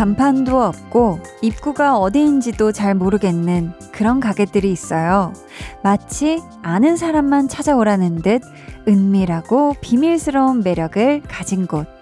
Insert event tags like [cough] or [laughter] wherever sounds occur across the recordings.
간판도 없고 입구가 어디인지도 잘 모르겠는 그런 가게들이 있어요. 마치 아는 사람만 찾아오라는 듯 은밀하고 비밀스러운 매력을 가진 곳.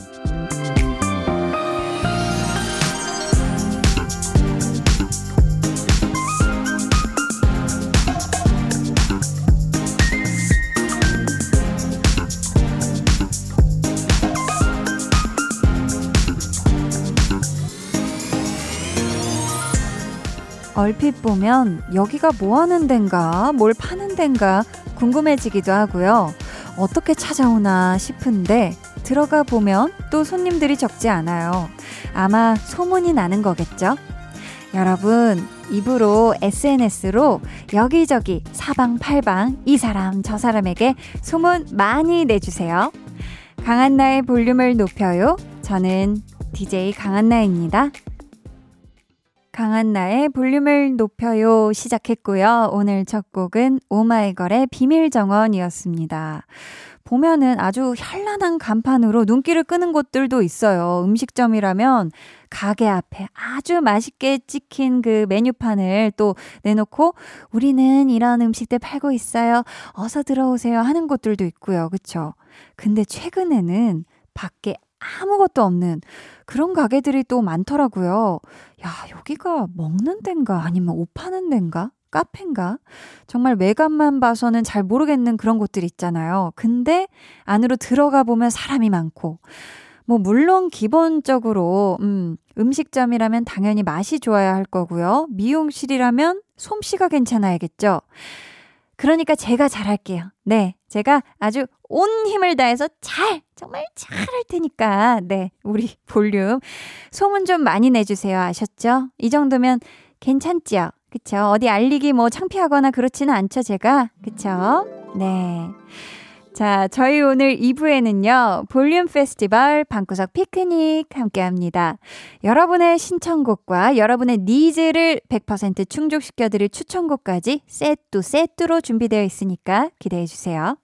얼핏 보면 여기가 뭐 하는 덴가, 뭘 파는 덴가 궁금해지기도 하고요. 어떻게 찾아오나 싶은데 들어가 보면 또 손님들이 적지 않아요. 아마 소문이 나는 거겠죠? 여러분, 입으로 SNS로 여기저기 사방팔방 이 사람 저 사람에게 소문 많이 내주세요. 강한나의 볼륨을 높여요. 저는 DJ 강한나입니다. 강한나의 볼륨을 높여요 시작했고요. 오늘 첫 곡은 오마이걸의 비밀정원이었습니다. 보면은 아주 현란한 간판으로 눈길을 끄는 곳들도 있어요. 음식점이라면 가게 앞에 아주 맛있게 찍힌 그 메뉴판을 또 내놓고 우리는 이런 음식들 팔고 있어요. 어서 들어오세요 하는 곳들도 있고요. 그쵸? 근데 최근에는 밖에 아무것도 없는 그런 가게들이 또 많더라고요. 야, 여기가 먹는 데인가 아니면 옷 파는 데인가? 카페인가? 정말 외관만 봐서는 잘 모르겠는 그런 곳들 있잖아요. 근데 안으로 들어가 보면 사람이 많고, 뭐, 물론 기본적으로, 음, 음식점이라면 당연히 맛이 좋아야 할 거고요. 미용실이라면 솜씨가 괜찮아야겠죠. 그러니까 제가 잘할게요. 네. 제가 아주 온 힘을 다해서 잘, 정말 잘 할 테니까, 네. 우리 볼륨. 소문 좀 많이 내주세요. 아셨죠? 이 정도면 괜찮죠? 그쵸? 어디 알리기 뭐 창피하거나 그렇지는 않죠, 제가? 그쵸? 네. 자, 저희 오늘 2부에는요, 볼륨 페스티벌 방구석 피크닉 함께 합니다. 여러분의 신청곡과 여러분의 needs를 100% 충족시켜드릴 추천곡까지 세트 세트로 준비되어 있으니까 기대해주세요.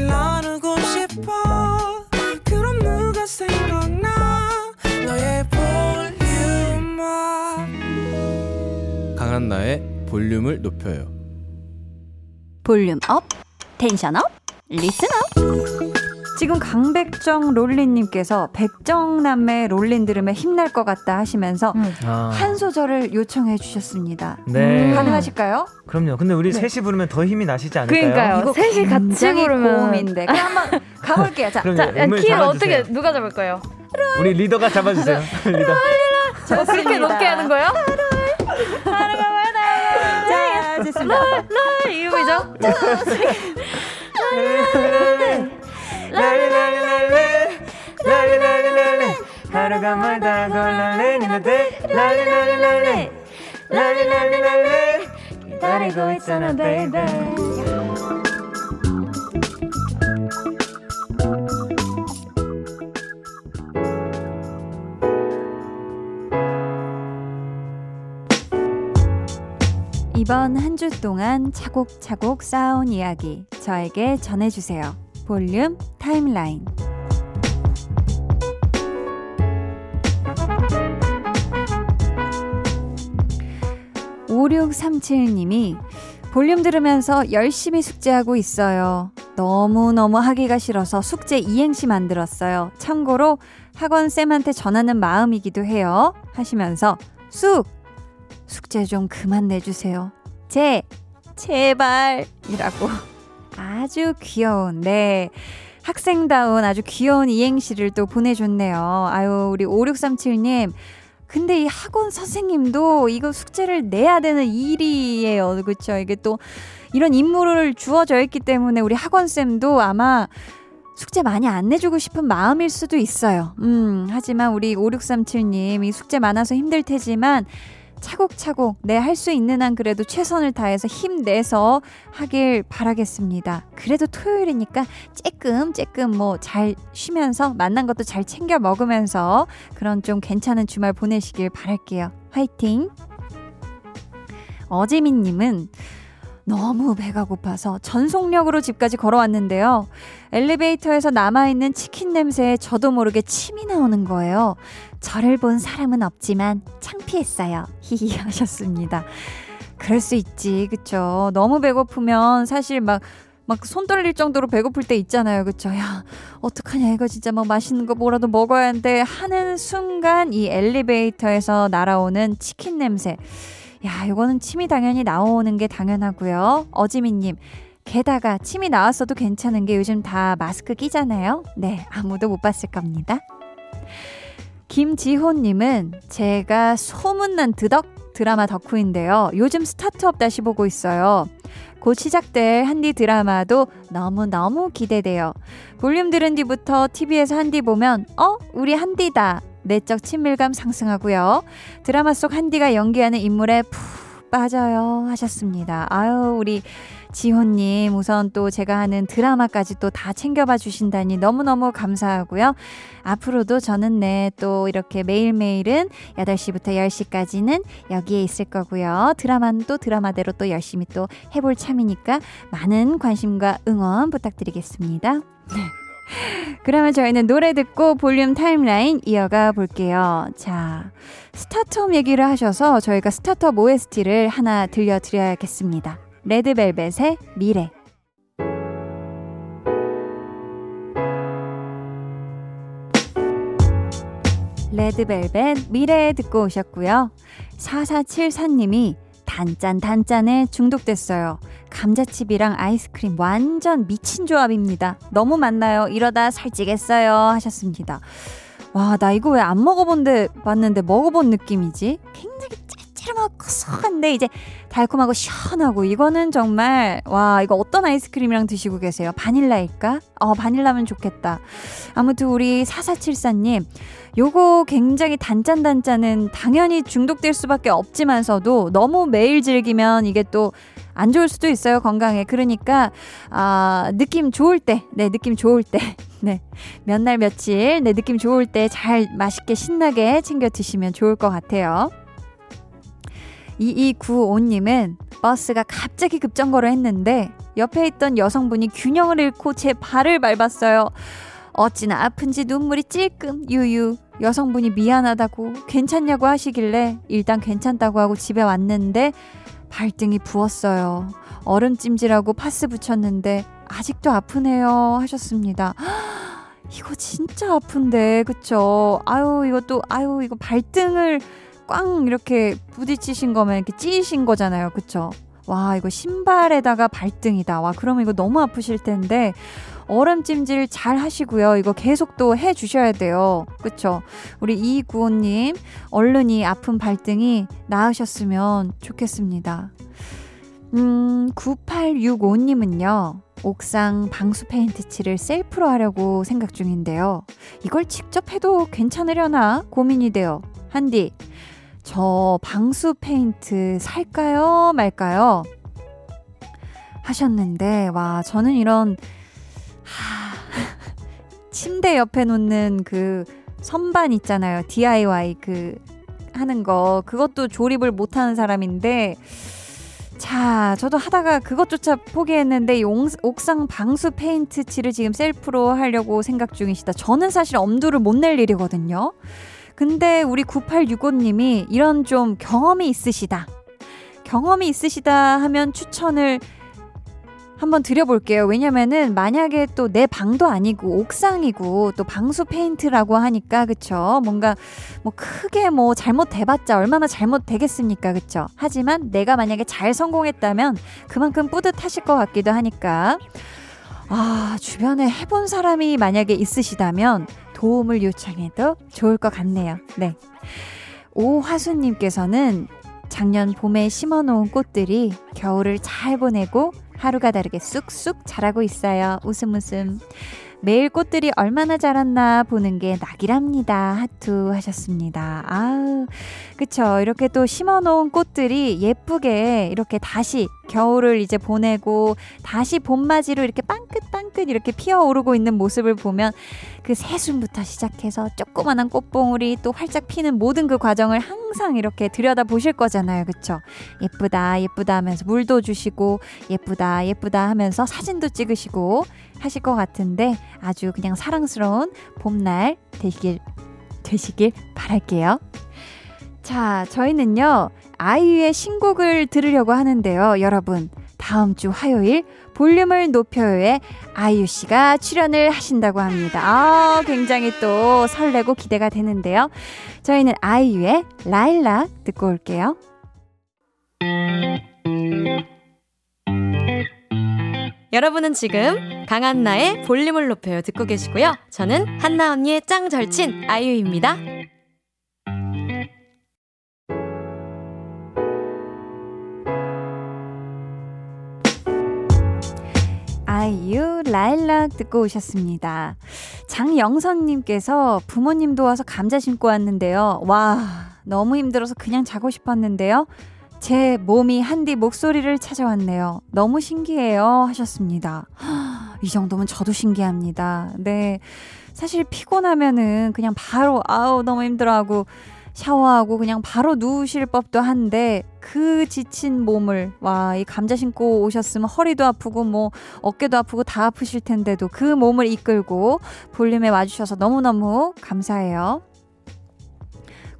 나누고 싶어. 그럼 누가 생각나? 너의 볼륨 강한나의 볼륨을 높여요. volume up tension up listen up 지금 강백정 Rollin'님께서 백정남매 Rollin' 들으면 힘날 것 같다 하시면서 음. 아. 한 소절을 요청해 주셨습니다. 네. 음. 가능하실까요? 그럼요. 근데 우리 네. 셋이 부르면 더 힘이 나시지 않을까요? 그러니까요. 셋이 같이 부르면 고음인데. 그럼 한번 가볼게요. 자, 자 키를 어떻게 누가 잡을 거예요? 우리 리더가 잡아주세요. [laughs] 리더. 저 그렇게 높게 하는 거예요? 자, 됐습니다. 롤, 이거 뭐죠? 랄리랄리랄리 랄리랄리랄리 하루가 멀다 골랄레니 너들 랄리랄리랄리 랄리랄리랄리 기다리고 있잖아 베이베 이번 한 주 동안 차곡차곡 쌓아온 이야기 저에게 전해주세요. 볼륨 타임라인 5637님이 볼륨 들으면서 열심히 숙제하고 있어요. 너무너무 하기가 싫어서 숙제 이행시 만들었어요. 참고로 학원쌤한테 전하는 마음이기도 해요. 하시면서 쑥! 숙제 좀 그만 내주세요. 제! 제발! 이라고 아주 귀여운, 네. 학생다운 아주 귀여운 이행시를 또 보내줬네요. 아유, 우리 5637님. 근데 이 학원 선생님도 이거 숙제를 내야 되는 일이에요. 그쵸? 이게 또 이런 임무를 주어져 있기 때문에 우리 학원쌤도 아마 숙제 많이 안 내주고 싶은 마음일 수도 있어요. 음, 하지만 우리 5637님, 이 숙제 많아서 힘들 테지만, 차곡차곡 내 할 수 있는 한 그래도 최선을 다해서 힘내서 하길 바라겠습니다. 그래도 토요일이니까 쬐끔 쬐끔 뭐 잘 쉬면서 만난 것도 잘 챙겨 먹으면서 그런 좀 괜찮은 주말 보내시길 바랄게요. 화이팅! 어지민님은 너무 배가 고파서 전속력으로 집까지 걸어왔는데요. 엘리베이터에서 남아있는 치킨 냄새에 저도 모르게 침이 나오는 거예요. 저를 본 사람은 없지만 창피했어요. 히히 [laughs] 하셨습니다. 그럴 수 있지, 그쵸? 너무 배고프면 사실 막, 막 손 떨릴 정도로 배고플 때 있잖아요, 그쵸? 야, 어떡하냐, 이거 진짜 막 맛있는 거 뭐라도 먹어야 하는데 하는 순간 이 엘리베이터에서 날아오는 치킨 냄새. 야, 이거는 침이 당연히 나오는 게 당연하고요. 어지민님, 게다가 침이 나왔어도 괜찮은 게 요즘 다 마스크 끼잖아요. 네, 아무도 못 봤을 겁니다. 김지호님은 제가 소문난 드덕 드라마 덕후인데요. 요즘 스타트업 다시 보고 있어요. 곧 시작될 한디 드라마도 너무너무 기대돼요. 볼륨 들은 뒤부터 TV에서 한디 보면, 어? 우리 한디다. 내적 친밀감 상승하고요. 드라마 속 한디가 연기하는 인물에 푹 빠져요 하셨습니다. 아유 우리 지호님 우선 또 제가 하는 드라마까지 또 다 챙겨봐 주신다니 너무너무 감사하고요. 앞으로도 저는 네 또 이렇게 매일매일은 8시부터 10시까지는 여기에 있을 거고요. 드라마는 또 드라마대로 또 열심히 또 해볼 참이니까 많은 관심과 응원 부탁드리겠습니다. 네. [laughs] 그러면 저희는 노래 듣고 볼륨 타임라인 이어가 볼게요. 자, 스타트업 얘기를 하셔서 저희가 스타트업 OST를 하나 들려드려야겠습니다. 레드벨벳의 미래. 레드벨벳 미래 듣고 오셨고요. 4474님이 단짠 단짠에 중독됐어요. 감자칩이랑 아이스크림 완전 미친 조합입니다. 너무 맛나요. 이러다 살찌겠어요. 하셨습니다. 와, 나 이거 왜 안 먹어본데 봤는데 먹어본 느낌이지? 굉장히 짭짤하고 고소한데 이제 달콤하고 시원하고 이거는 정말 와 이거 어떤 아이스크림이랑 드시고 계세요? 바닐라일까? 어 바닐라면 좋겠다. 아무튼 우리 4474님 요거 굉장히 단짠단짠은 당연히 중독될 수밖에 없지만서도 너무 매일 즐기면 이게 또 안 좋을 수도 있어요 건강에 그러니까 아 느낌 좋을 때네 느낌 좋을 때 [laughs] 네 몇 날 며칠 네 느낌 좋을 때 잘 맛있게 신나게 챙겨 드시면 좋을 것 같아요 2295님은 버스가 갑자기 급정거를 했는데 옆에 있던 여성분이 균형을 잃고 제 발을 밟았어요. 어찌나 아픈지 눈물이 찔끔 유유. 여성분이 미안하다고 괜찮냐고 하시길래 일단 괜찮다고 하고 집에 왔는데 발등이 부었어요. 얼음 찜질하고 파스 붙였는데 아직도 아프네요 하셨습니다. [gasps] 이거 진짜 아픈데 그쵸? 아유 이것도 아유 이거 발등을 꽝 이렇게 부딪히신 거면 이렇게 찌신 거잖아요. 그쵸? 와, 이거 신발에다가 발등이다. 와, 그러면 이거 너무 아프실 텐데, 얼음 찜질 잘 하시고요. 이거 계속 또 해 주셔야 돼요. 그쵸? 우리 이구호님, 얼른 이 아픈 발등이 나으셨으면 좋겠습니다. 음, 9865님은요, 옥상 방수 페인트 칠을 셀프로 하려고 생각 중인데요. 이걸 직접 해도 괜찮으려나 고민이 돼요. 한디, 저 방수 페인트 살까요? 말까요? 하셨는데, 와, 저는 이런, 하, [laughs] 침대 옆에 놓는 그 선반 있잖아요. DIY 그 하는 거. 그것도 조립을 못 하는 사람인데, 자, 저도 하다가 그것조차 포기했는데, 용, 옥상 방수 페인트 칠을 지금 셀프로 하려고 생각 중이시다. 저는 사실 엄두를 못 낼 일이거든요. 근데 우리 9865님이 이런 좀 경험이 있으시다. 경험이 있으시다 하면 추천을 한번 드려볼게요. 왜냐면은 만약에 또 내 방도 아니고 옥상이고 또 방수 페인트라고 하니까 그쵸? 뭔가 뭐 크게 뭐 잘못돼봤자 얼마나 잘못되겠습니까? 그쵸? 하지만 내가 만약에 잘 성공했다면 그만큼 뿌듯하실 것 같기도 하니까 아 주변에 해본 사람이 만약에 있으시다면 도움을 요청해도 좋을 것 같네요. 네. 오화수님께서는 작년 봄에 심어놓은 꽃들이 겨울을 잘 보내고 하루가 다르게 쑥쑥 자라고 있어요. 웃음 웃음. 매일 꽃들이 얼마나 자랐나 보는 게 낙이랍니다. 하투 하셨습니다. 아우, 그쵸. 이렇게 또 심어놓은 꽃들이 예쁘게 이렇게 다시 겨울을 이제 보내고 다시 봄맞이로 이렇게 빵긋빵긋 이렇게 피어오르고 있는 모습을 보면 그 새순부터 시작해서 조그만한 꽃봉울이 또 활짝 피는 모든 그 과정을 항상 이렇게 들여다 보실 거잖아요. 그쵸? 예쁘다, 예쁘다 하면서 물도 주시고 예쁘다, 예쁘다 하면서 사진도 찍으시고 하실 것 같은데 아주 그냥 사랑스러운 봄날 되시길, 되시길 바랄게요. 자, 저희는요, 아이유의 신곡을 들으려고 하는데요, 여러분. 다음 주 화요일 볼륨을 높여요에 아이유 씨가 출연을 하신다고 합니다. 아, 굉장히 또 설레고 기대가 되는데요. 저희는 아이유의 라일락 듣고 올게요. 여러분은 지금 강한나의 볼륨을 높여요 듣고 계시고요. 저는 한나 언니의 짱 절친 아이유입니다. 아이유 라일락 듣고 오셨습니다. 장영선님께서 부모님 도와서 감자 심고 왔는데요. 와 너무 힘들어서 그냥 자고 싶었는데요. 제 몸이 한디 목소리를 찾아왔네요. 너무 신기해요 하셨습니다. 이 정도면 저도 신기합니다. 네. 사실 피곤하면은 그냥 바로 아우 너무 힘들어 하고 샤워하고 그냥 바로 누우실 법도 한데 그 지친 몸을 와 이 감자 신고 오셨으면 허리도 아프고 뭐 어깨도 아프고 다 아프실 텐데도 그 몸을 이끌고 볼륨에 와주셔서 너무너무 감사해요.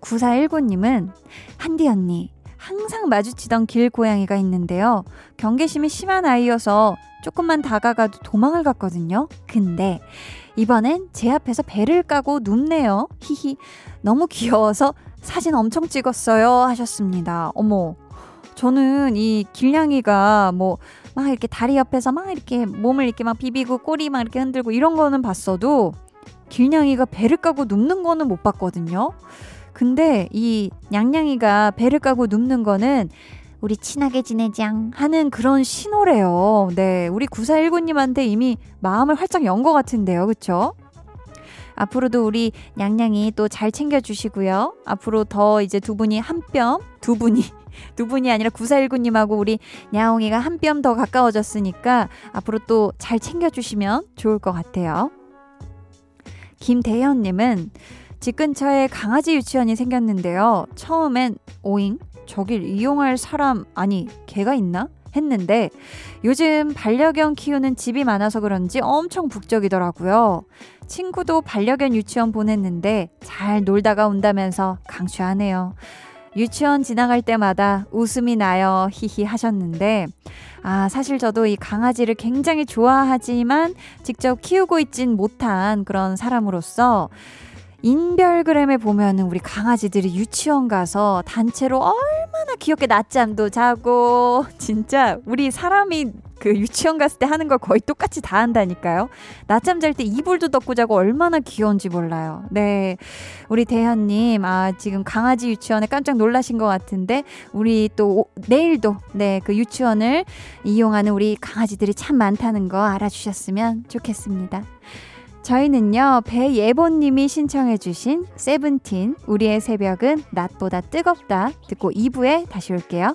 9419님은 한디 언니 항상 마주치던 길 고양이가 있는데요. 경계심이 심한 아이여서 조금만 다가가도 도망을 갔거든요. 근데 이번엔 제 앞에서 배를 까고 눕네요. 히히. 너무 귀여워서 사진 엄청 찍었어요. 하셨습니다. 어머. 저는 이 길냥이가 뭐 막 이렇게 다리 옆에서 막 이렇게 몸을 이렇게 막 비비고 꼬리 막 이렇게 흔들고 이런 거는 봤어도 길냥이가 배를 까고 눕는 거는 못 봤거든요. 근데 이 냥냥이가 배를 까고 눕는 거는 우리 친하게 지내장 하는 그런 신호래요. 네, 우리 9419님한테 이미 마음을 활짝 연 것 같은데요. 그쵸? 앞으로도 우리 냥냥이 또 잘 챙겨주시고요. 앞으로 더 이제 두 분이 한 뼘, 두 분이, [laughs] 두 분이 아니라 9419님하고 우리 냐옹이가 한 뼘 더 가까워졌으니까 앞으로 또 잘 챙겨주시면 좋을 것 같아요. 김대현님은 집 근처에 강아지 유치원이 생겼는데요. 처음엔 오잉? 저길 이용할 사람, 아니, 개가 있나? 했는데 요즘 반려견 키우는 집이 많아서 그런지 엄청 북적이더라고요. 친구도 반려견 유치원 보냈는데 잘 놀다가 온다면서 강추하네요. 유치원 지나갈 때마다 웃음이 나요. 히히 하셨는데, 아, 사실 저도 이 강아지를 굉장히 좋아하지만 직접 키우고 있진 못한 그런 사람으로서 인별그램에 보면은 우리 강아지들이 유치원 가서 단체로 얼마나 귀엽게 낮잠도 자고 진짜 우리 사람이 그 유치원 갔을 때 하는 걸 거의 똑같이 다 한다니까요. 낮잠 잘 때 이불도 덮고 자고 얼마나 귀여운지 몰라요. 네. 우리 대현님, 아, 지금 강아지 유치원에 깜짝 놀라신 것 같은데, 우리 또 오, 내일도, 네, 그 유치원을 이용하는 우리 강아지들이 참 많다는 거 알아주셨으면 좋겠습니다. 저희는요, 배예보님이 신청해주신 세븐틴, 우리의 새벽은 낮보다 뜨겁다. 듣고 2부에 다시 올게요.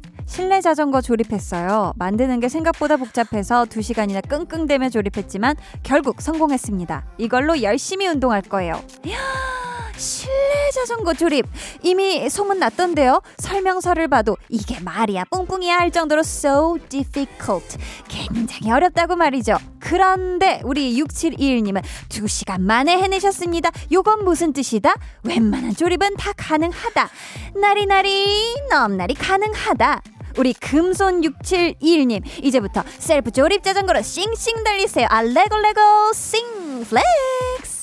실내 자전거 조립했어요. 만드는 게 생각보다 복잡해서 2시간이나 끙끙대며 조립했지만 결국 성공했습니다. 이걸로 열심히 운동할 거예요. 이야, 실내 자전거 조립. 이미 소문 났던데요. 설명서를 봐도 이게 말이야 뿡뿡이야 할 정도로 so difficult. 굉장히 어렵다고 말이죠. 그런데 우리 6721님은 2시간 만에 해내셨습니다. 요건 무슨 뜻이다? 웬만한 조립은 다 가능하다. 나리나리 넘나리 가능하다. 우리 금손 6721님 이제부터 셀프 조립 자전거로 싱싱 달리세요. 아 let's go let's go 싱 flex.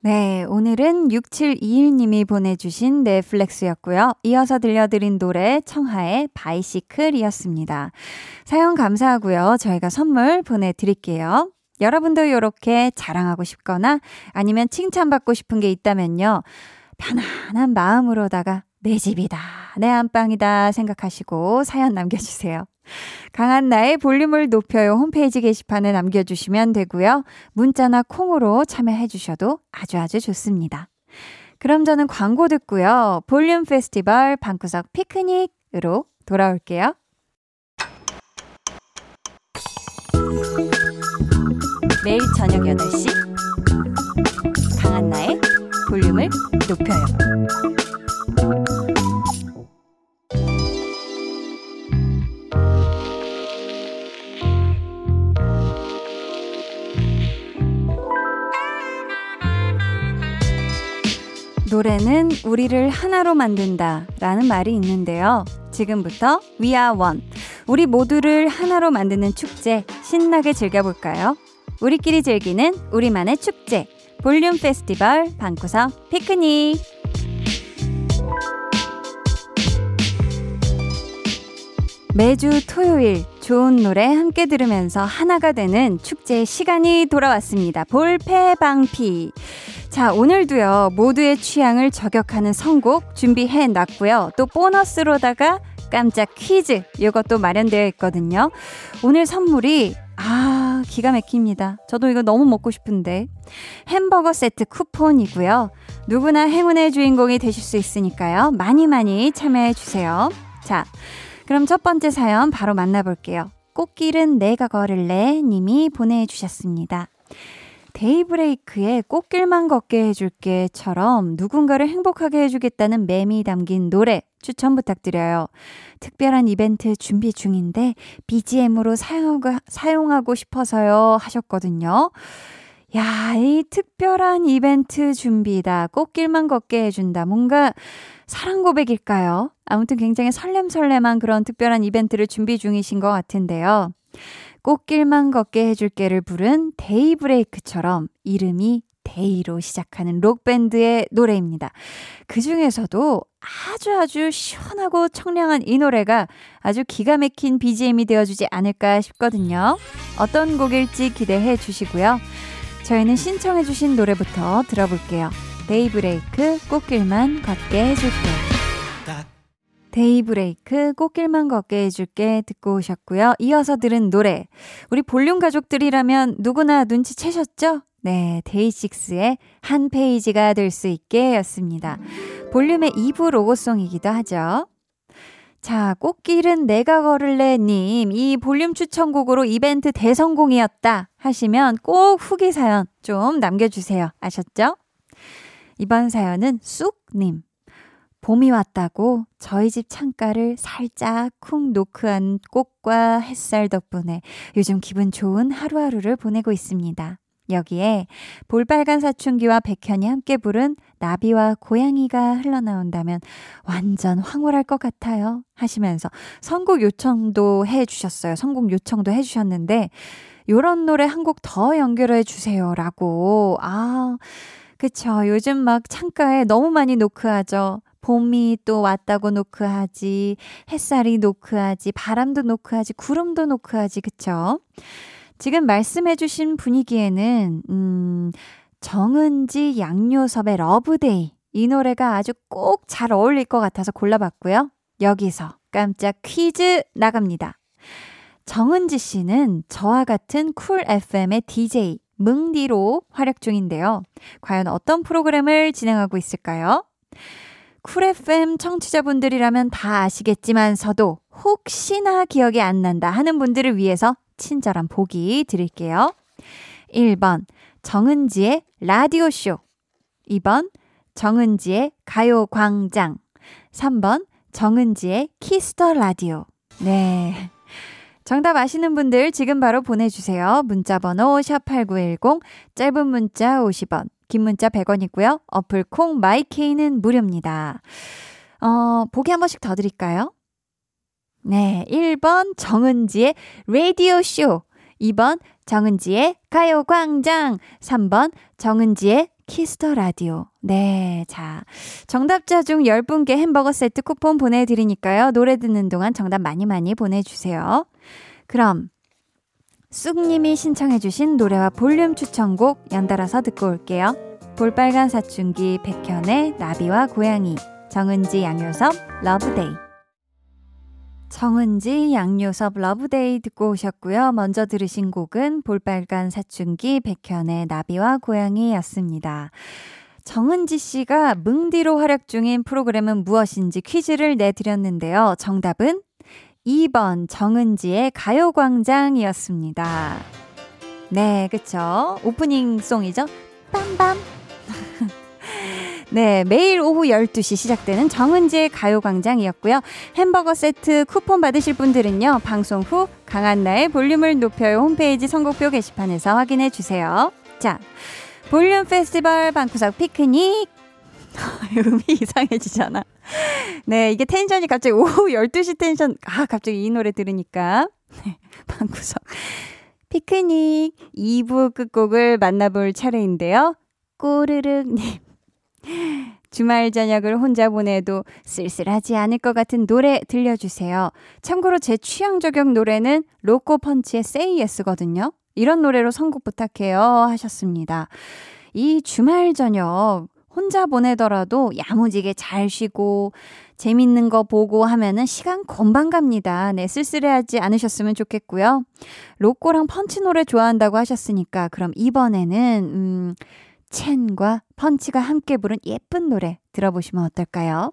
네, 오늘은 6721님이 보내주신 내 flex였고요. 이어서 들려드린 노래 청하의 Bicycle이었습니다. 사연 감사하고요. 저희가 선물 보내드릴게요. 여러분도 이렇게 자랑하고 싶거나 아니면 칭찬받고 싶은 게 있다면요. 편안한 마음으로다가 내 집이다, 내 안방이다 생각하시고 사연 남겨주세요. 강한 나의 볼륨을 높여요 홈페이지 게시판에 남겨주시면 되고요. 문자나 콩으로 참여해 주셔도 아주 아주 좋습니다. 그럼 저는 광고 듣고요. 볼륨 페스티벌 방구석 피크닉으로 돌아올게요. 매일 저녁 8시 강한 나의 볼륨을 높여요. 노래는 우리를 하나로 만든다 라는 말이 있는데요. 지금부터 We Are One. 우리 모두를 하나로 만드는 축제 신나게 즐겨볼까요? 우리끼리 즐기는 우리만의 축제. 볼륨 페스티벌 방구석 피크닉. 매주 토요일 좋은 노래 함께 들으면서 하나가 되는 축제의 시간이 돌아왔습니다. 볼패방피. 자, 오늘도요, 모두의 취향을 저격하는 선곡 준비해 놨고요. 또 보너스로다가 깜짝 퀴즈, 이것도 마련되어 있거든요. 오늘 선물이, 아, 기가 막힙니다. 저도 이거 너무 먹고 싶은데. 햄버거 세트 쿠폰이고요. 누구나 행운의 주인공이 되실 수 있으니까요. 많이 많이 참여해 주세요. 자, 그럼 첫 번째 사연 바로 만나볼게요. 꽃길은 내가 걸을래 님이 보내주셨습니다. 데이브레이크의 꽃길만 걷게 해줄게처럼 누군가를 행복하게 해주겠다는 맴이 담긴 노래 추천 부탁드려요. 특별한 이벤트 준비 중인데 BGM으로 사용하고, 사용하고 싶어서요 하셨거든요. 야, 이 특별한 이벤트 준비다. 꽃길만 걷게 해준다. 뭔가 사랑 고백일까요? 아무튼 굉장히 설렘설렘한 그런 특별한 이벤트를 준비 중이신 것 같은데요. 꽃길만 걷게 해줄게를 부른 데이브레이크처럼 이름이 데이로 시작하는 록밴드의 노래입니다. 그 중에서도 아주 아주 시원하고 청량한 이 노래가 아주 기가 막힌 BGM이 되어주지 않을까 싶거든요. 어떤 곡일지 기대해 주시고요. 저희는 신청해 주신 노래부터 들어볼게요. 데이브레이크 꽃길만 걷게 해줄게. 데이브레이크 꽃길만 걷게 해줄게 듣고 오셨고요. 이어서 들은 노래. 우리 볼륨 가족들이라면 누구나 눈치채셨죠? 네, 데이식스의 한 페이지가 될 수 있게 였습니다. 볼륨의 2부 로고송이기도 하죠. 자, 꽃길은 내가 걸을래 님, 이 볼륨 추천곡으로 이벤트 대성공이었다 하시면 꼭 후기 사연 좀 남겨주세요. 아셨죠? 이번 사연은 쑥 님. 봄이 왔다고 저희 집 창가를 살짝 쿵 노크한 꽃과 햇살 덕분에 요즘 기분 좋은 하루하루를 보내고 있습니다. 여기에 볼빨간 사춘기와 백현이 함께 부른 나비와 고양이가 흘러나온다면 완전 황홀할 것 같아요. 하시면서 선곡 요청도 해 주셨어요. 선곡 요청도 해 주셨는데, 요런 노래 한 곡 더 연결해 주세요. 라고. 아, 그쵸. 요즘 막 창가에 너무 많이 노크하죠. 봄이 또 왔다고 노크하지, 햇살이 노크하지, 바람도 노크하지, 구름도 노크하지, 그쵸? 지금 말씀해주신 분위기에는, 음, 정은지 양요섭의 Love Day. 이 노래가 아주 꼭 잘 어울릴 것 같아서 골라봤고요. 여기서 깜짝 퀴즈 나갑니다. 정은지 씨는 저와 같은 쿨 FM의 DJ, 뭉디로 활약 중인데요. 과연 어떤 프로그램을 진행하고 있을까요? 쿨 FM 청취자분들이라면 다 아시겠지만서도 혹시나 기억이 안 난다 하는 분들을 위해서 친절한 보기 드릴게요. 1번 정은지의 라디오쇼 2번 정은지의 가요광장. 3번, 정은지의 Kiss the Radio. 네. 정답 아시는 분들 지금 바로 보내주세요. 문자번호 샵8910, 짧은 문자 50원, 긴 문자 100원이고요. 어플 콩 마이케이는 무료입니다. 어, 보기 한 번씩 더 드릴까요? 네, 1번 정은지의 라디오쇼, 2번 정은지의 가요광장, 3번 정은지의 Kiss the Radio. 네, 자. 정답자 중 10분께 햄버거 세트 쿠폰 보내드리니까요. 노래 듣는 동안 정답 많이 많이 보내주세요. 그럼, 쑥님이 신청해주신 노래와 볼륨 추천곡 연달아서 듣고 올게요. 볼빨간 사춘기 백현의 나비와 고양이, 정은지 양요섭 Love Day. 정은지 양요섭 Love Day 듣고 오셨고요. 먼저 들으신 곡은 볼빨간 사춘기 백현의 나비와 고양이였습니다. 정은지 씨가 뭉디로 활약 중인 프로그램은 무엇인지 퀴즈를 내드렸는데요. 정답은 2번 정은지의 가요광장이었습니다. 네, 그쵸. 오프닝 song이죠. 빰빰. [laughs] 네, 매일 오후 12시 시작되는 정은지의 가요광장이었고요. 햄버거 세트 쿠폰 받으실 분들은요, 방송 후 강한나의 볼륨을 높여요 홈페이지 선곡표 게시판에서 확인해 주세요. 자, 볼륨 페스티벌 방구석 피크닉. [laughs] 음이 이상해지잖아. 네, 이게 텐션이 갑자기 오후 [laughs] 12시 텐션, 아, 갑자기 이 노래 들으니까. 네, 방구석. 피크닉 2부 끝곡을 만나볼 차례인데요. 꼬르륵님. 주말 저녁을 혼자 보내도 쓸쓸하지 않을 것 같은 노래 들려주세요. 참고로 제 취향 저격 노래는 로꼬 펀치의 Say Yes거든요. 이런 노래로 선곡 부탁해요 하셨습니다. 이 주말 저녁 혼자 보내더라도 야무지게 잘 쉬고 재밌는 거 보고 하면은 시간 금방 갑니다. 네, 쓸쓸해하지 않으셨으면 좋겠고요. 로꼬랑 펀치 노래 좋아한다고 하셨으니까 그럼 이번에는 음 첸과 펀치가 함께 부른 예쁜 노래 들어보시면 어떨까요?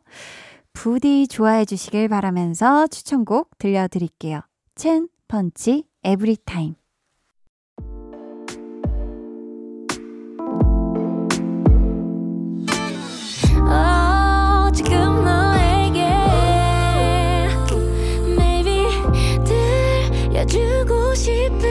부디 좋아해 주시길 바라면서 추천곡 들려드릴게요. 첸, 펀치, 에브리타임. 들려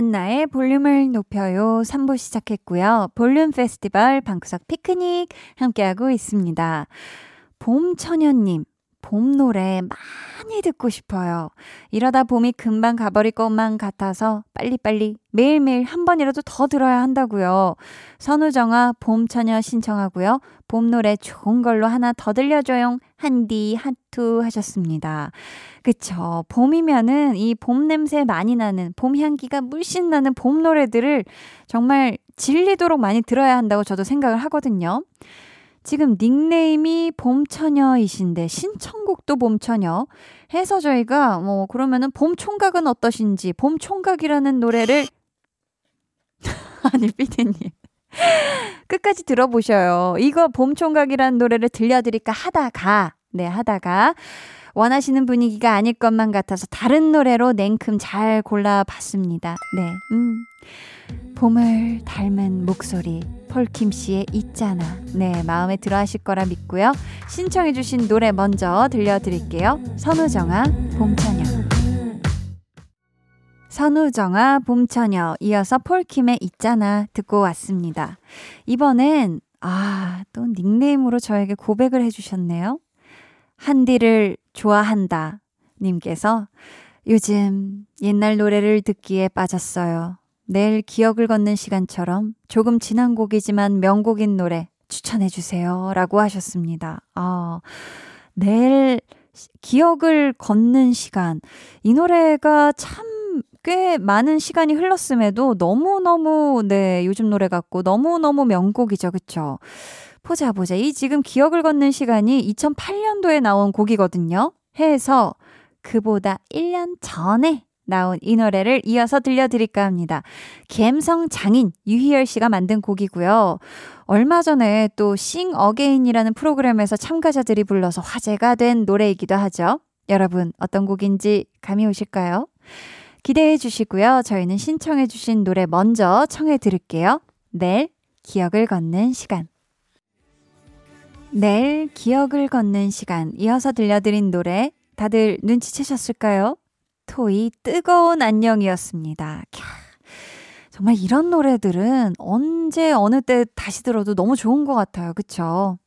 강한나의 볼륨을 높여요 3부 시작했고요. 볼륨 페스티벌 방구석 피크닉 함께하고 있습니다. 봄처녀님, 봄 노래 많이 듣고 싶어요. 이러다 봄이 금방 가버릴 것만 같아서 빨리빨리 매일매일 한 번이라도 더 들어야 한다고요. 선우정아 봄처녀 신청하고요. 봄 노래 좋은 걸로 하나 더 들려줘요. 한디 하투 하셨습니다. 그쵸. 봄이면은 이 봄 냄새 많이 나는, 봄 향기가 물씬 나는 봄 노래들을 정말 질리도록 많이 들어야 한다고 저도 생각을 하거든요. 지금 닉네임이 봄처녀이신데 신청곡도 봄처녀 해서 저희가 뭐 그러면은 봄총각은 어떠신지 봄총각이라는 노래를 [laughs] 아니 피디님 끝까지 들어보셔요. 이거 봄총각이라는 노래를 들려드릴까 하다가 네 하다가 원하시는 분위기가 아닐 것만 같아서 다른 노래로 냉큼 잘 골라봤습니다. 네, 음. 봄을 닮은 목소리 폴킴 씨의 있잖아. 네, 마음에 들어 하실 거라 믿고요. 신청해 주신 노래 먼저 들려드릴게요. 선우정아 봄처녀. 선우정아 봄처녀 이어서 폴킴의 있잖아 듣고 왔습니다. 이번엔 아, 또 닉네임으로 저에게 고백을 해 주셨네요. 한디를 좋아한다 님께서 요즘 옛날 노래를 듣기에 빠졌어요. 내일 기억을 걷는 시간처럼 조금 지난 곡이지만 명곡인 노래 추천해 주세요. 라고 하셨습니다. 아, 내일 기억을 걷는 시간. 이 노래가 참 꽤 많은 시간이 흘렀음에도 너무너무, 네, 요즘 노래 같고 너무너무 명곡이죠. 그쵸? 보자, 보자. 이 지금 기억을 걷는 시간이 2008년도에 나온 곡이거든요. 해서 그보다 1년 전에 나온 이 노래를 이어서 들려드릴까 합니다. 갬성 장인 유희열 씨가 만든 곡이고요. 얼마 전에 또 싱 어게인이라는 프로그램에서 참가자들이 불러서 화제가 된 노래이기도 하죠. 여러분 어떤 곡인지 감이 오실까요? 기대해 주시고요. 저희는 신청해 주신 노래 먼저 청해 들을게요. 내일 기억을 걷는 시간. 내일 기억을 걷는 시간. 이어서 들려드린 노래 다들 눈치채셨을까요? 토이 뜨거운 안녕이었습니다. 캬, 정말 이런 노래들은 언제 어느 때 다시 들어도 너무 좋은 것 같아요. 그쵸?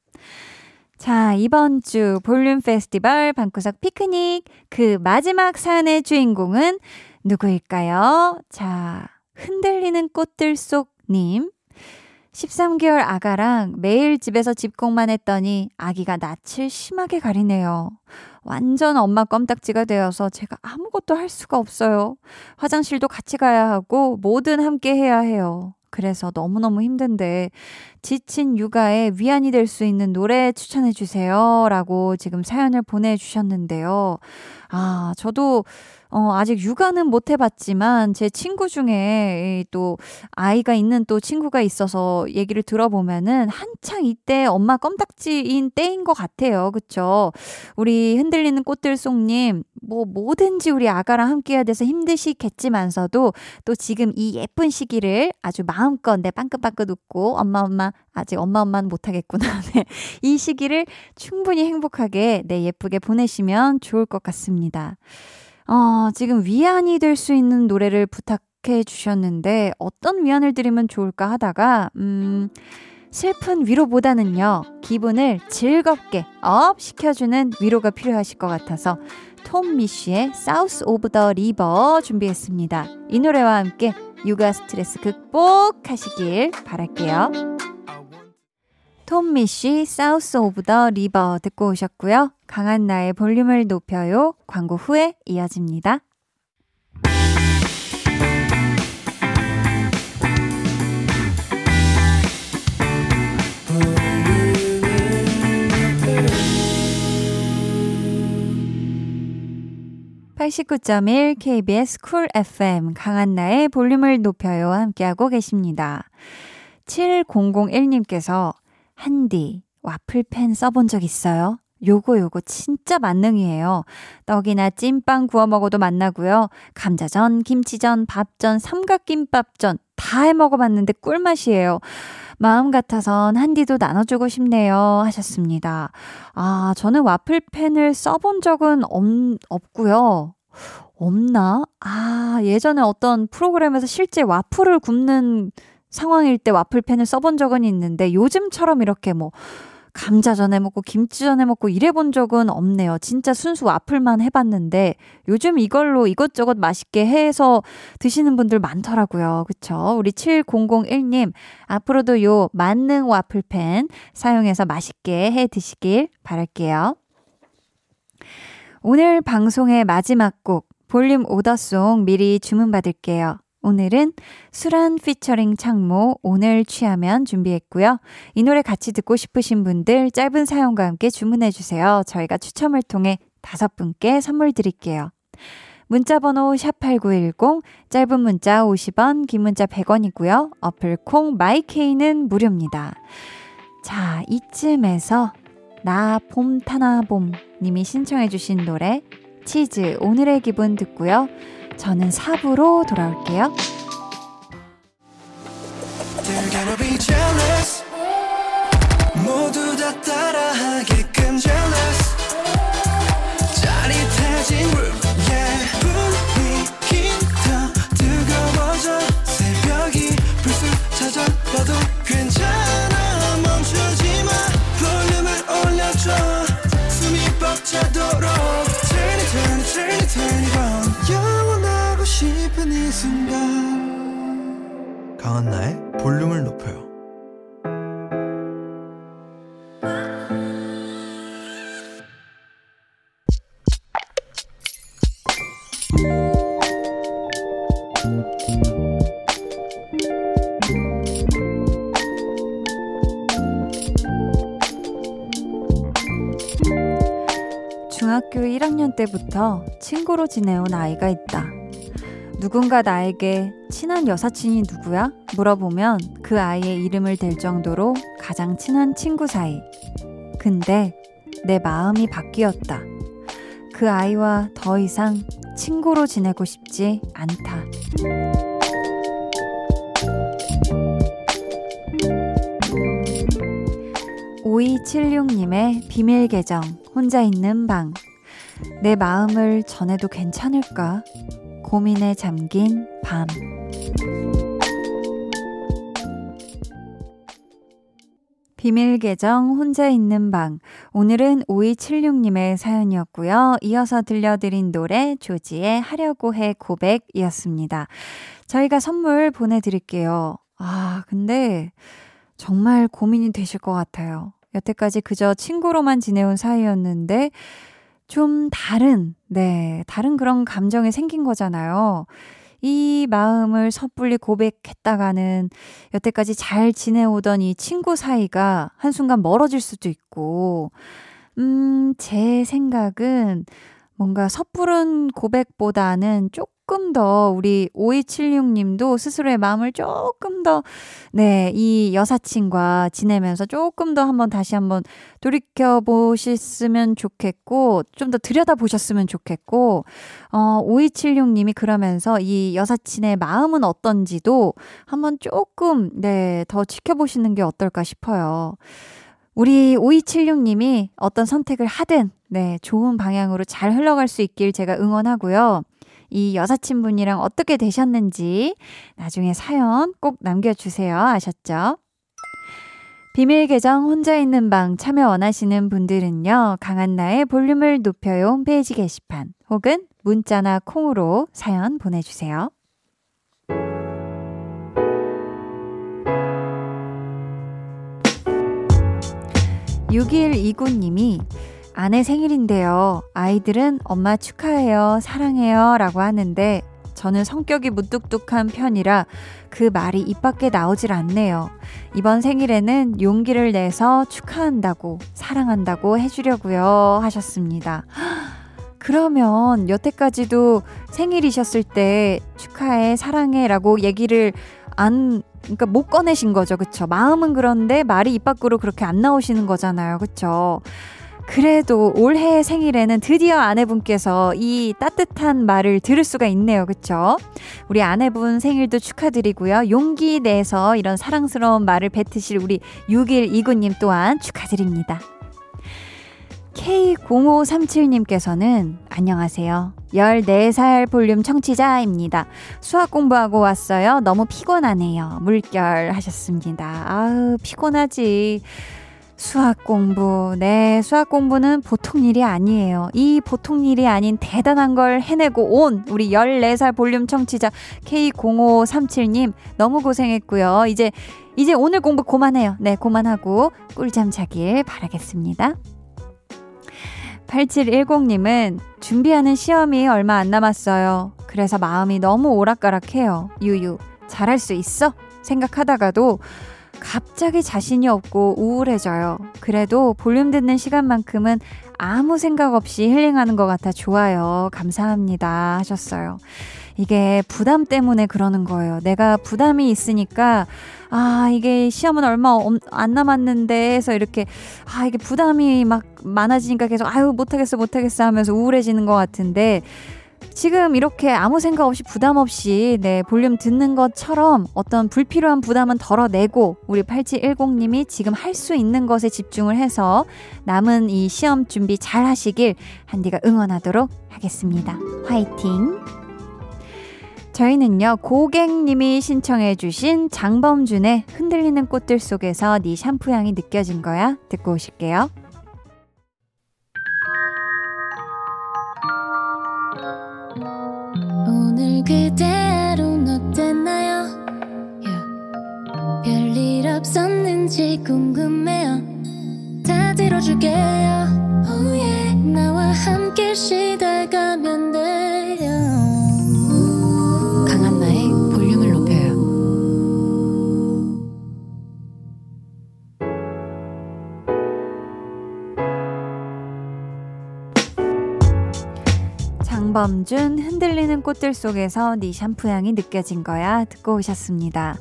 자, 이번 주 볼륨 페스티벌 방구석 피크닉 그 마지막 사연의 주인공은 누구일까요? 자, 흔들리는 꽃들 속 님. 13개월 아가랑 매일 집에서 집콕만 했더니 아기가 낯을 심하게 가리네요. 완전 엄마 껌딱지가 되어서 제가 아무것도 할 수가 없어요. 화장실도 같이 가야 하고 뭐든 함께 해야 해요. 그래서 너무너무 힘든데 지친 육아에 위안이 될 수 있는 노래 추천해 주세요. 라고 지금 사연을 보내주셨는데요. 아, 저도 어, 아직 육아는 못 해봤지만 제 친구 중에 또 아이가 있는 또 친구가 있어서 얘기를 들어보면은 한창 이때 엄마 껌딱지인 때인 것 같아요. 그쵸? 우리 흔들리는 꽃들송님, 뭐 뭐든지 우리 아가랑 함께 해야 돼서 힘드시겠지만서도 또 지금 이 예쁜 시기를 아주 마음껏 내 빵긋빵긋 웃고 엄마 엄마 아직 엄마 엄마는 못하겠구나. [laughs] 네. 이 시기를 충분히 행복하게 네 예쁘게 보내시면 좋을 것 같습니다. 어, 지금 위안이 될 수 있는 노래를 부탁해 주셨는데 어떤 위안을 드리면 좋을까 하다가 음 슬픈 위로보다는요, 기분을 즐겁게 up 시켜주는 위로가 필요하실 것 같아서 톰 미쉬의 of the River 준비했습니다. 이 노래와 함께 육아 스트레스 극복하시길 바랄게요. 톰 미쉬 South of the River 듣고 오셨고요. 강한나의 볼륨을 높여요. 광고 후에 이어집니다. (89.1) KBS 쿨 FM 강한나의 볼륨을 높여요 함께하고 계십니다. 7001님께서 한디 와플펜 써본 적 있어요? 요거 요거 진짜 만능이에요. 떡이나 찐빵 구워 먹어도 맛나고요. 감자전, 김치전, 밥전, 삼각김밥전 다 해 먹어봤는데 꿀맛이에요. 마음 같아선 한디도 나눠주고 싶네요. 하셨습니다. 아, 저는 와플펜을 써본 적은 없, 없고요. 없나? 아, 예전에 어떤 프로그램에서 실제 와플을 굽는 상황일 때 와플펜을 써본 적은 있는데 요즘처럼 이렇게 뭐 감자전에 먹고 김치전에 먹고 이래 본 적은 없네요. 진짜 순수 와플만 해봤는데 요즘 이걸로 이것저것 맛있게 해서 드시는 분들 많더라고요. 그쵸? 우리 7001님 앞으로도 요 만능 와플펜 사용해서 맛있게 해 드시길 바랄게요. 오늘 방송의 마지막 곡 볼륨 오더송 미리 주문받을게요. 오늘은 수란 피처링 창모 오늘 취하면 준비했고요. 이 노래 같이 듣고 싶으신 분들 짧은 사연과 함께 주문해 주세요. 저희가 추첨을 통해 다섯 분께 선물 드릴게요. 문자 번호 샵8910 짧은 문자 50원 긴 문자 100원이고요. 어플 콩 마이케이는 무료입니다. 자, 이쯤에서 나 봄 타나 봄 님이 신청해 주신 노래 치즈 오늘의 기분 듣고요. 저는 4부로 돌아올게요. 모두 다 따라하게끔 jealous 강한나의 볼륨을 높여요 중학교 1학년 때부터 친구로 지내온 아이가 있다. 누군가 나에게 친한 여사친이 누구야? 물어보면 그 아이의 이름을 댈 정도로 가장 친한 친구 사이. 근데 내 마음이 바뀌었다. 그 아이와 더 이상 친구로 지내고 싶지 않다. 5276님의 비밀 계정, 혼자 있는 방. 내 마음을 전해도 괜찮을까? 고민에 잠긴 밤. 비밀 계정 혼자 있는 방. 오늘은 5276님의 사연이었고요. 이어서 들려드린 노래 조지의 하려고 해 고백이었습니다. 저희가 선물 보내드릴게요. 아, 근데 정말 고민이 되실 것 같아요. 여태까지 그저 친구로만 지내온 사이였는데 좀 다른, 네, 다른 그런 감정이 생긴 거잖아요. 이 마음을 섣불리 고백했다가는 여태까지 잘 지내오던 이 친구 사이가 한순간 멀어질 수도 있고, 음, 제 생각은 뭔가 섣부른 고백보다는 조금 더 우리 5276님도 스스로의 마음을 조금 더, 네, 이 여사친과 지내면서 조금 더 한번 다시 한번 돌이켜 보셨으면 좋겠고, 좀 더 들여다 보셨으면 좋겠고, 어, 5276님이 그러면서 이 여사친의 마음은 어떤지도 한번 조금, 네, 더 지켜보시는 게 어떨까 싶어요. 우리 5276님이 어떤 선택을 하든, 네, 좋은 방향으로 잘 흘러갈 수 있길 제가 응원하고요. 이 여사친분이랑 어떻게 되셨는지 나중에 사연 꼭 남겨주세요. 아셨죠? 비밀 계정 혼자 있는 방 참여 원하시는 분들은요, 강한나의 볼륨을 높여요 홈페이지 게시판 혹은 문자나 콩으로 사연 보내주세요. 6129님이 아내 생일인데요. 아이들은 엄마 축하해요, 사랑해요 라고 하는데 저는 성격이 무뚝뚝한 편이라 그 말이 입 밖에 나오질 않네요. 이번 생일에는 용기를 내서 축하한다고, 사랑한다고 해주려고요 하셨습니다. 그러면 여태까지도 생일이셨을 때 축하해, 사랑해 라고 얘기를 안, 그러니까 못 꺼내신 거죠. 그쵸? 마음은 그런데 말이 입 밖으로 그렇게 안 나오시는 거잖아요. 그쵸? 그래도 올해 생일에는 드디어 아내분께서 이 따뜻한 말을 들을 수가 있네요. 그쵸? 우리 아내분 생일도 축하드리고요. 용기 내서 이런 사랑스러운 말을 뱉으실 우리 6129님 또한 축하드립니다. K0537님께서는 안녕하세요. 14살 볼륨 청취자입니다. 수학 공부하고 왔어요. 너무 피곤하네요. 물결 하셨습니다. 아우, 피곤하지. 수학 공부. 네, 수학 공부는 보통 일이 아니에요. 이 보통 일이 아닌 대단한 걸 해내고 온 우리 14살 볼륨 청취자 K0537님 너무 고생했고요. 이제 이제 오늘 공부 그만해요. 네, 그만하고 꿀잠 자길 바라겠습니다. 8710님은 준비하는 시험이 얼마 안 남았어요. 그래서 마음이 너무 오락가락해요. 유유, 잘할 수 있어? 생각하다가도 갑자기 자신이 없고 우울해져요. 그래도 볼륨 듣는 시간만큼은 아무 생각 없이 힐링하는 것 같아 좋아요. 감사합니다. 하셨어요. 이게 부담 때문에 그러는 거예요. 내가 부담이 있으니까, 아, 이게 시험은 얼마 안 남았는데 해서 이렇게, 아, 이게 부담이 막 많아지니까 계속, 아유, 못하겠어, 못하겠어 하면서 우울해지는 것 같은데, 지금 이렇게 아무 생각 없이 부담 없이 네, 볼륨 듣는 것처럼 어떤 불필요한 부담은 덜어내고 우리 8710님이 지금 할 수 있는 것에 집중을 해서 남은 이 시험 준비 잘 하시길 한디가 응원하도록 하겠습니다. 화이팅! 저희는요, 고객님이 신청해주신 장범준의 흔들리는 꽃들 속에서 네 샴푸 향이 느껴진 거야 듣고 오실게요. 그대로는 어땠나요? Yeah. 별일 없었는지 궁금해요. 다 들어줄게요. Oh yeah. 나와 함께 시달가면 돼 장범준 흔들리는 꽃들 속에서 네 샴푸 향이 느껴진 거야 듣고 오셨습니다.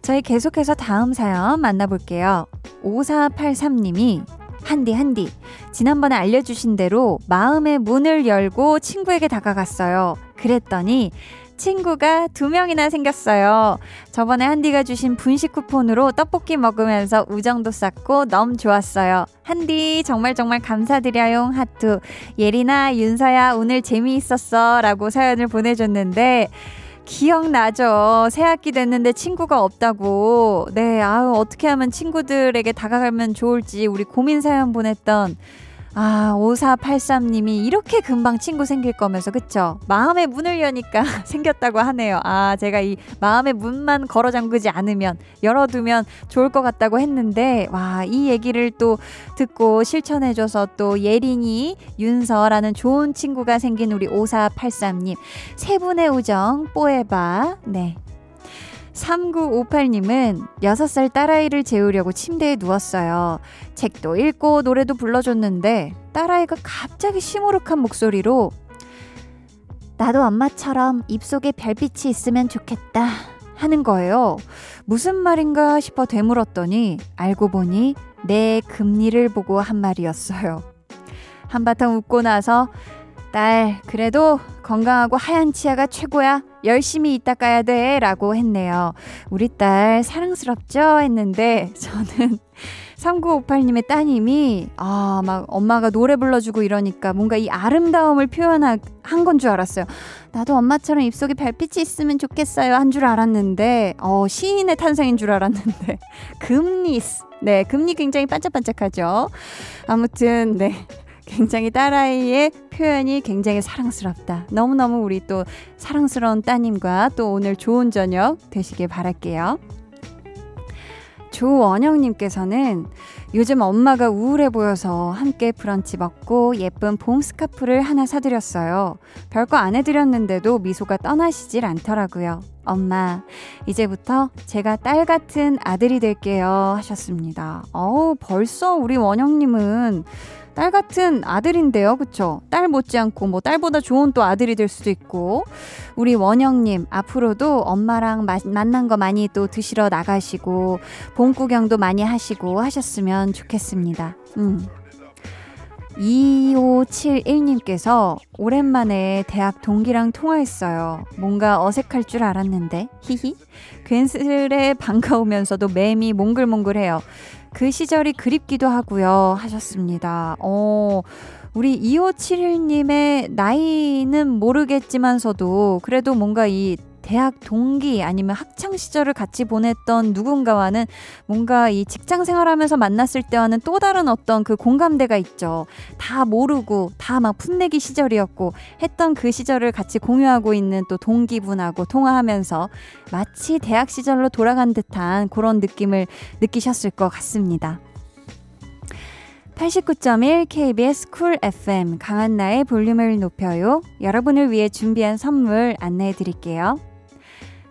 저희 계속해서 다음 사연 만나볼게요. 5483님이 한디 한디 지난번에 알려주신 대로 마음의 문을 열고 친구에게 다가갔어요. 그랬더니 친구가 두 명이나 생겼어요. 저번에 한디가 주신 분식 쿠폰으로 떡볶이 먹으면서 우정도 쌓고 너무 좋았어요. 한디 정말 정말 감사드려요. 하트. 예리나 윤서야 오늘 재미있었어. 라고 사연을 보내줬는데 기억나죠. 새 학기 됐는데 친구가 없다고. 네, 아유, 어떻게 하면 친구들에게 다가가면 좋을지 우리 고민 사연 보냈던 아, 5483님이 이렇게 금방 친구 생길 거면서, 그쵸? 마음의 문을 여니까 [laughs] 생겼다고 하네요. 아, 제가 이 마음의 문만 걸어 잠그지 않으면, 열어두면 좋을 것 같다고 했는데, 와, 이 얘기를 또 듣고 실천해줘서 또 예린이, 윤서라는 좋은 친구가 생긴 우리 5483님. 세 분의 우정, 뽀에바. 네. 3958님은 6살 딸아이를 재우려고 침대에 누웠어요. 책도 읽고 노래도 불러줬는데 딸아이가 갑자기 시무룩한 목소리로 나도 엄마처럼 입속에 별빛이 있으면 좋겠다 하는 거예요. 무슨 말인가 싶어 되물었더니 알고 보니 내 금리를 보고 한 말이었어요. 한바탕 웃고 나서 딸, 그래도 건강하고 하얀 치아가 최고야. 열심히 이따 가야 돼. 라고 했네요. 우리 딸 사랑스럽죠? 했는데 저는 [laughs] 3958님의 따님이 아, 막 엄마가 노래 불러주고 이러니까 뭔가 이 아름다움을 표현한 건 줄 알았어요. 나도 엄마처럼 입속에 별빛이 있으면 좋겠어요. 한 줄 알았는데, 어, 시인의 탄생인 줄 알았는데, [laughs] 금리스. 네, 금리 굉장히 반짝반짝하죠. 아무튼, 네. [laughs] 굉장히 딸아이의 표현이 굉장히 사랑스럽다. 너무너무 우리 또 사랑스러운 따님과 또 오늘 좋은 저녁 되시길 바랄게요. 조원영님께서는 요즘 엄마가 우울해 보여서 함께 브런치 먹고 예쁜 봄 스카프를 하나 사드렸어요. 별거 안 해드렸는데도 미소가 떠나시질 않더라고요. 엄마, 이제부터 제가 딸 같은 아들이 될게요. 하셨습니다. 어우, 벌써 우리 원영님은 딸 같은 아들인데요. 그쵸? 딸 못지않고 뭐 딸보다 좋은 또 아들이 될 수도 있고 우리 원영님 앞으로도 엄마랑 마, 만난 거 많이 또 드시러 나가시고 봄 구경도 많이 하시고 하셨으면 좋겠습니다. 음. 2571님께서 오랜만에 대학 동기랑 통화했어요. 뭔가 어색할 줄 알았는데, 히히. 괜스레 반가우면서도 맴이 몽글몽글해요. 그 시절이 그립기도 하고요. 하셨습니다. 어, 우리 2571님의 나이는 모르겠지만서도 그래도 뭔가 이 대학 동기 아니면 학창 시절을 같이 보냈던 누군가와는 뭔가 이 직장 생활하면서 만났을 때와는 또 다른 어떤 그 공감대가 있죠. 다 모르고 다 막 풋내기 시절이었고 했던 그 시절을 같이 공유하고 있는 또 동기분하고 통화하면서 마치 대학 시절로 돌아간 듯한 그런 느낌을 느끼셨을 것 같습니다. 89.1 KBS 쿨 FM 강한나의 볼륨을 높여요. 여러분을 위해 준비한 선물 안내해 드릴게요.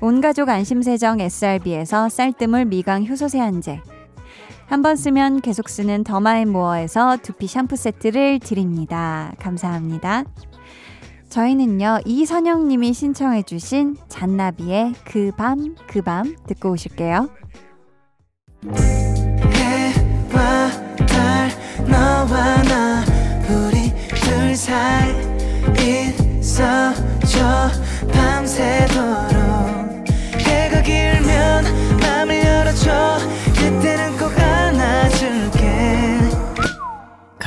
온가족 안심세정 SRB에서 쌀뜨물 미강 효소 세안제 한 번 쓰면 계속 쓰는 더마앤모어에서 두피 샴푸 세트를 드립니다. 감사합니다. 저희는요 이선영님이 신청해주신 잔나비의 그 밤 그 밤 듣고 오실게요. 해와 달 너와 나 우리 둘 사이 있어줘 밤새도록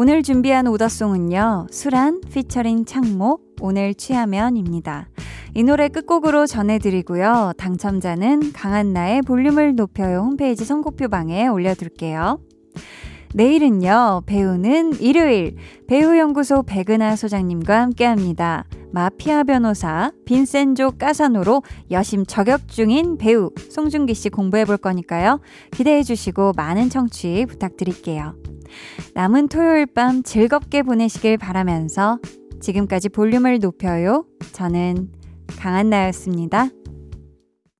오늘 준비한 오더송은요, 수란, 피처링 창모, 오늘 취하면입니다. 이 노래 끝곡으로 전해드리고요. 당첨자는 강한나의 볼륨을 높여요 홈페이지 선곡표 방에 올려둘게요. 내일은요, 배우는 일요일, 배우연구소 백은하 소장님과 함께 합니다. 마피아 변호사, 빈센조 까사노로 여심 저격 중인 배우, 송중기 씨 공부해 볼 거니까요. 기대해 주시고 많은 청취 부탁드릴게요. 남은 토요일 밤 즐겁게 보내시길 바라면서 지금까지 볼륨을 높여요. 저는 강한나였습니다.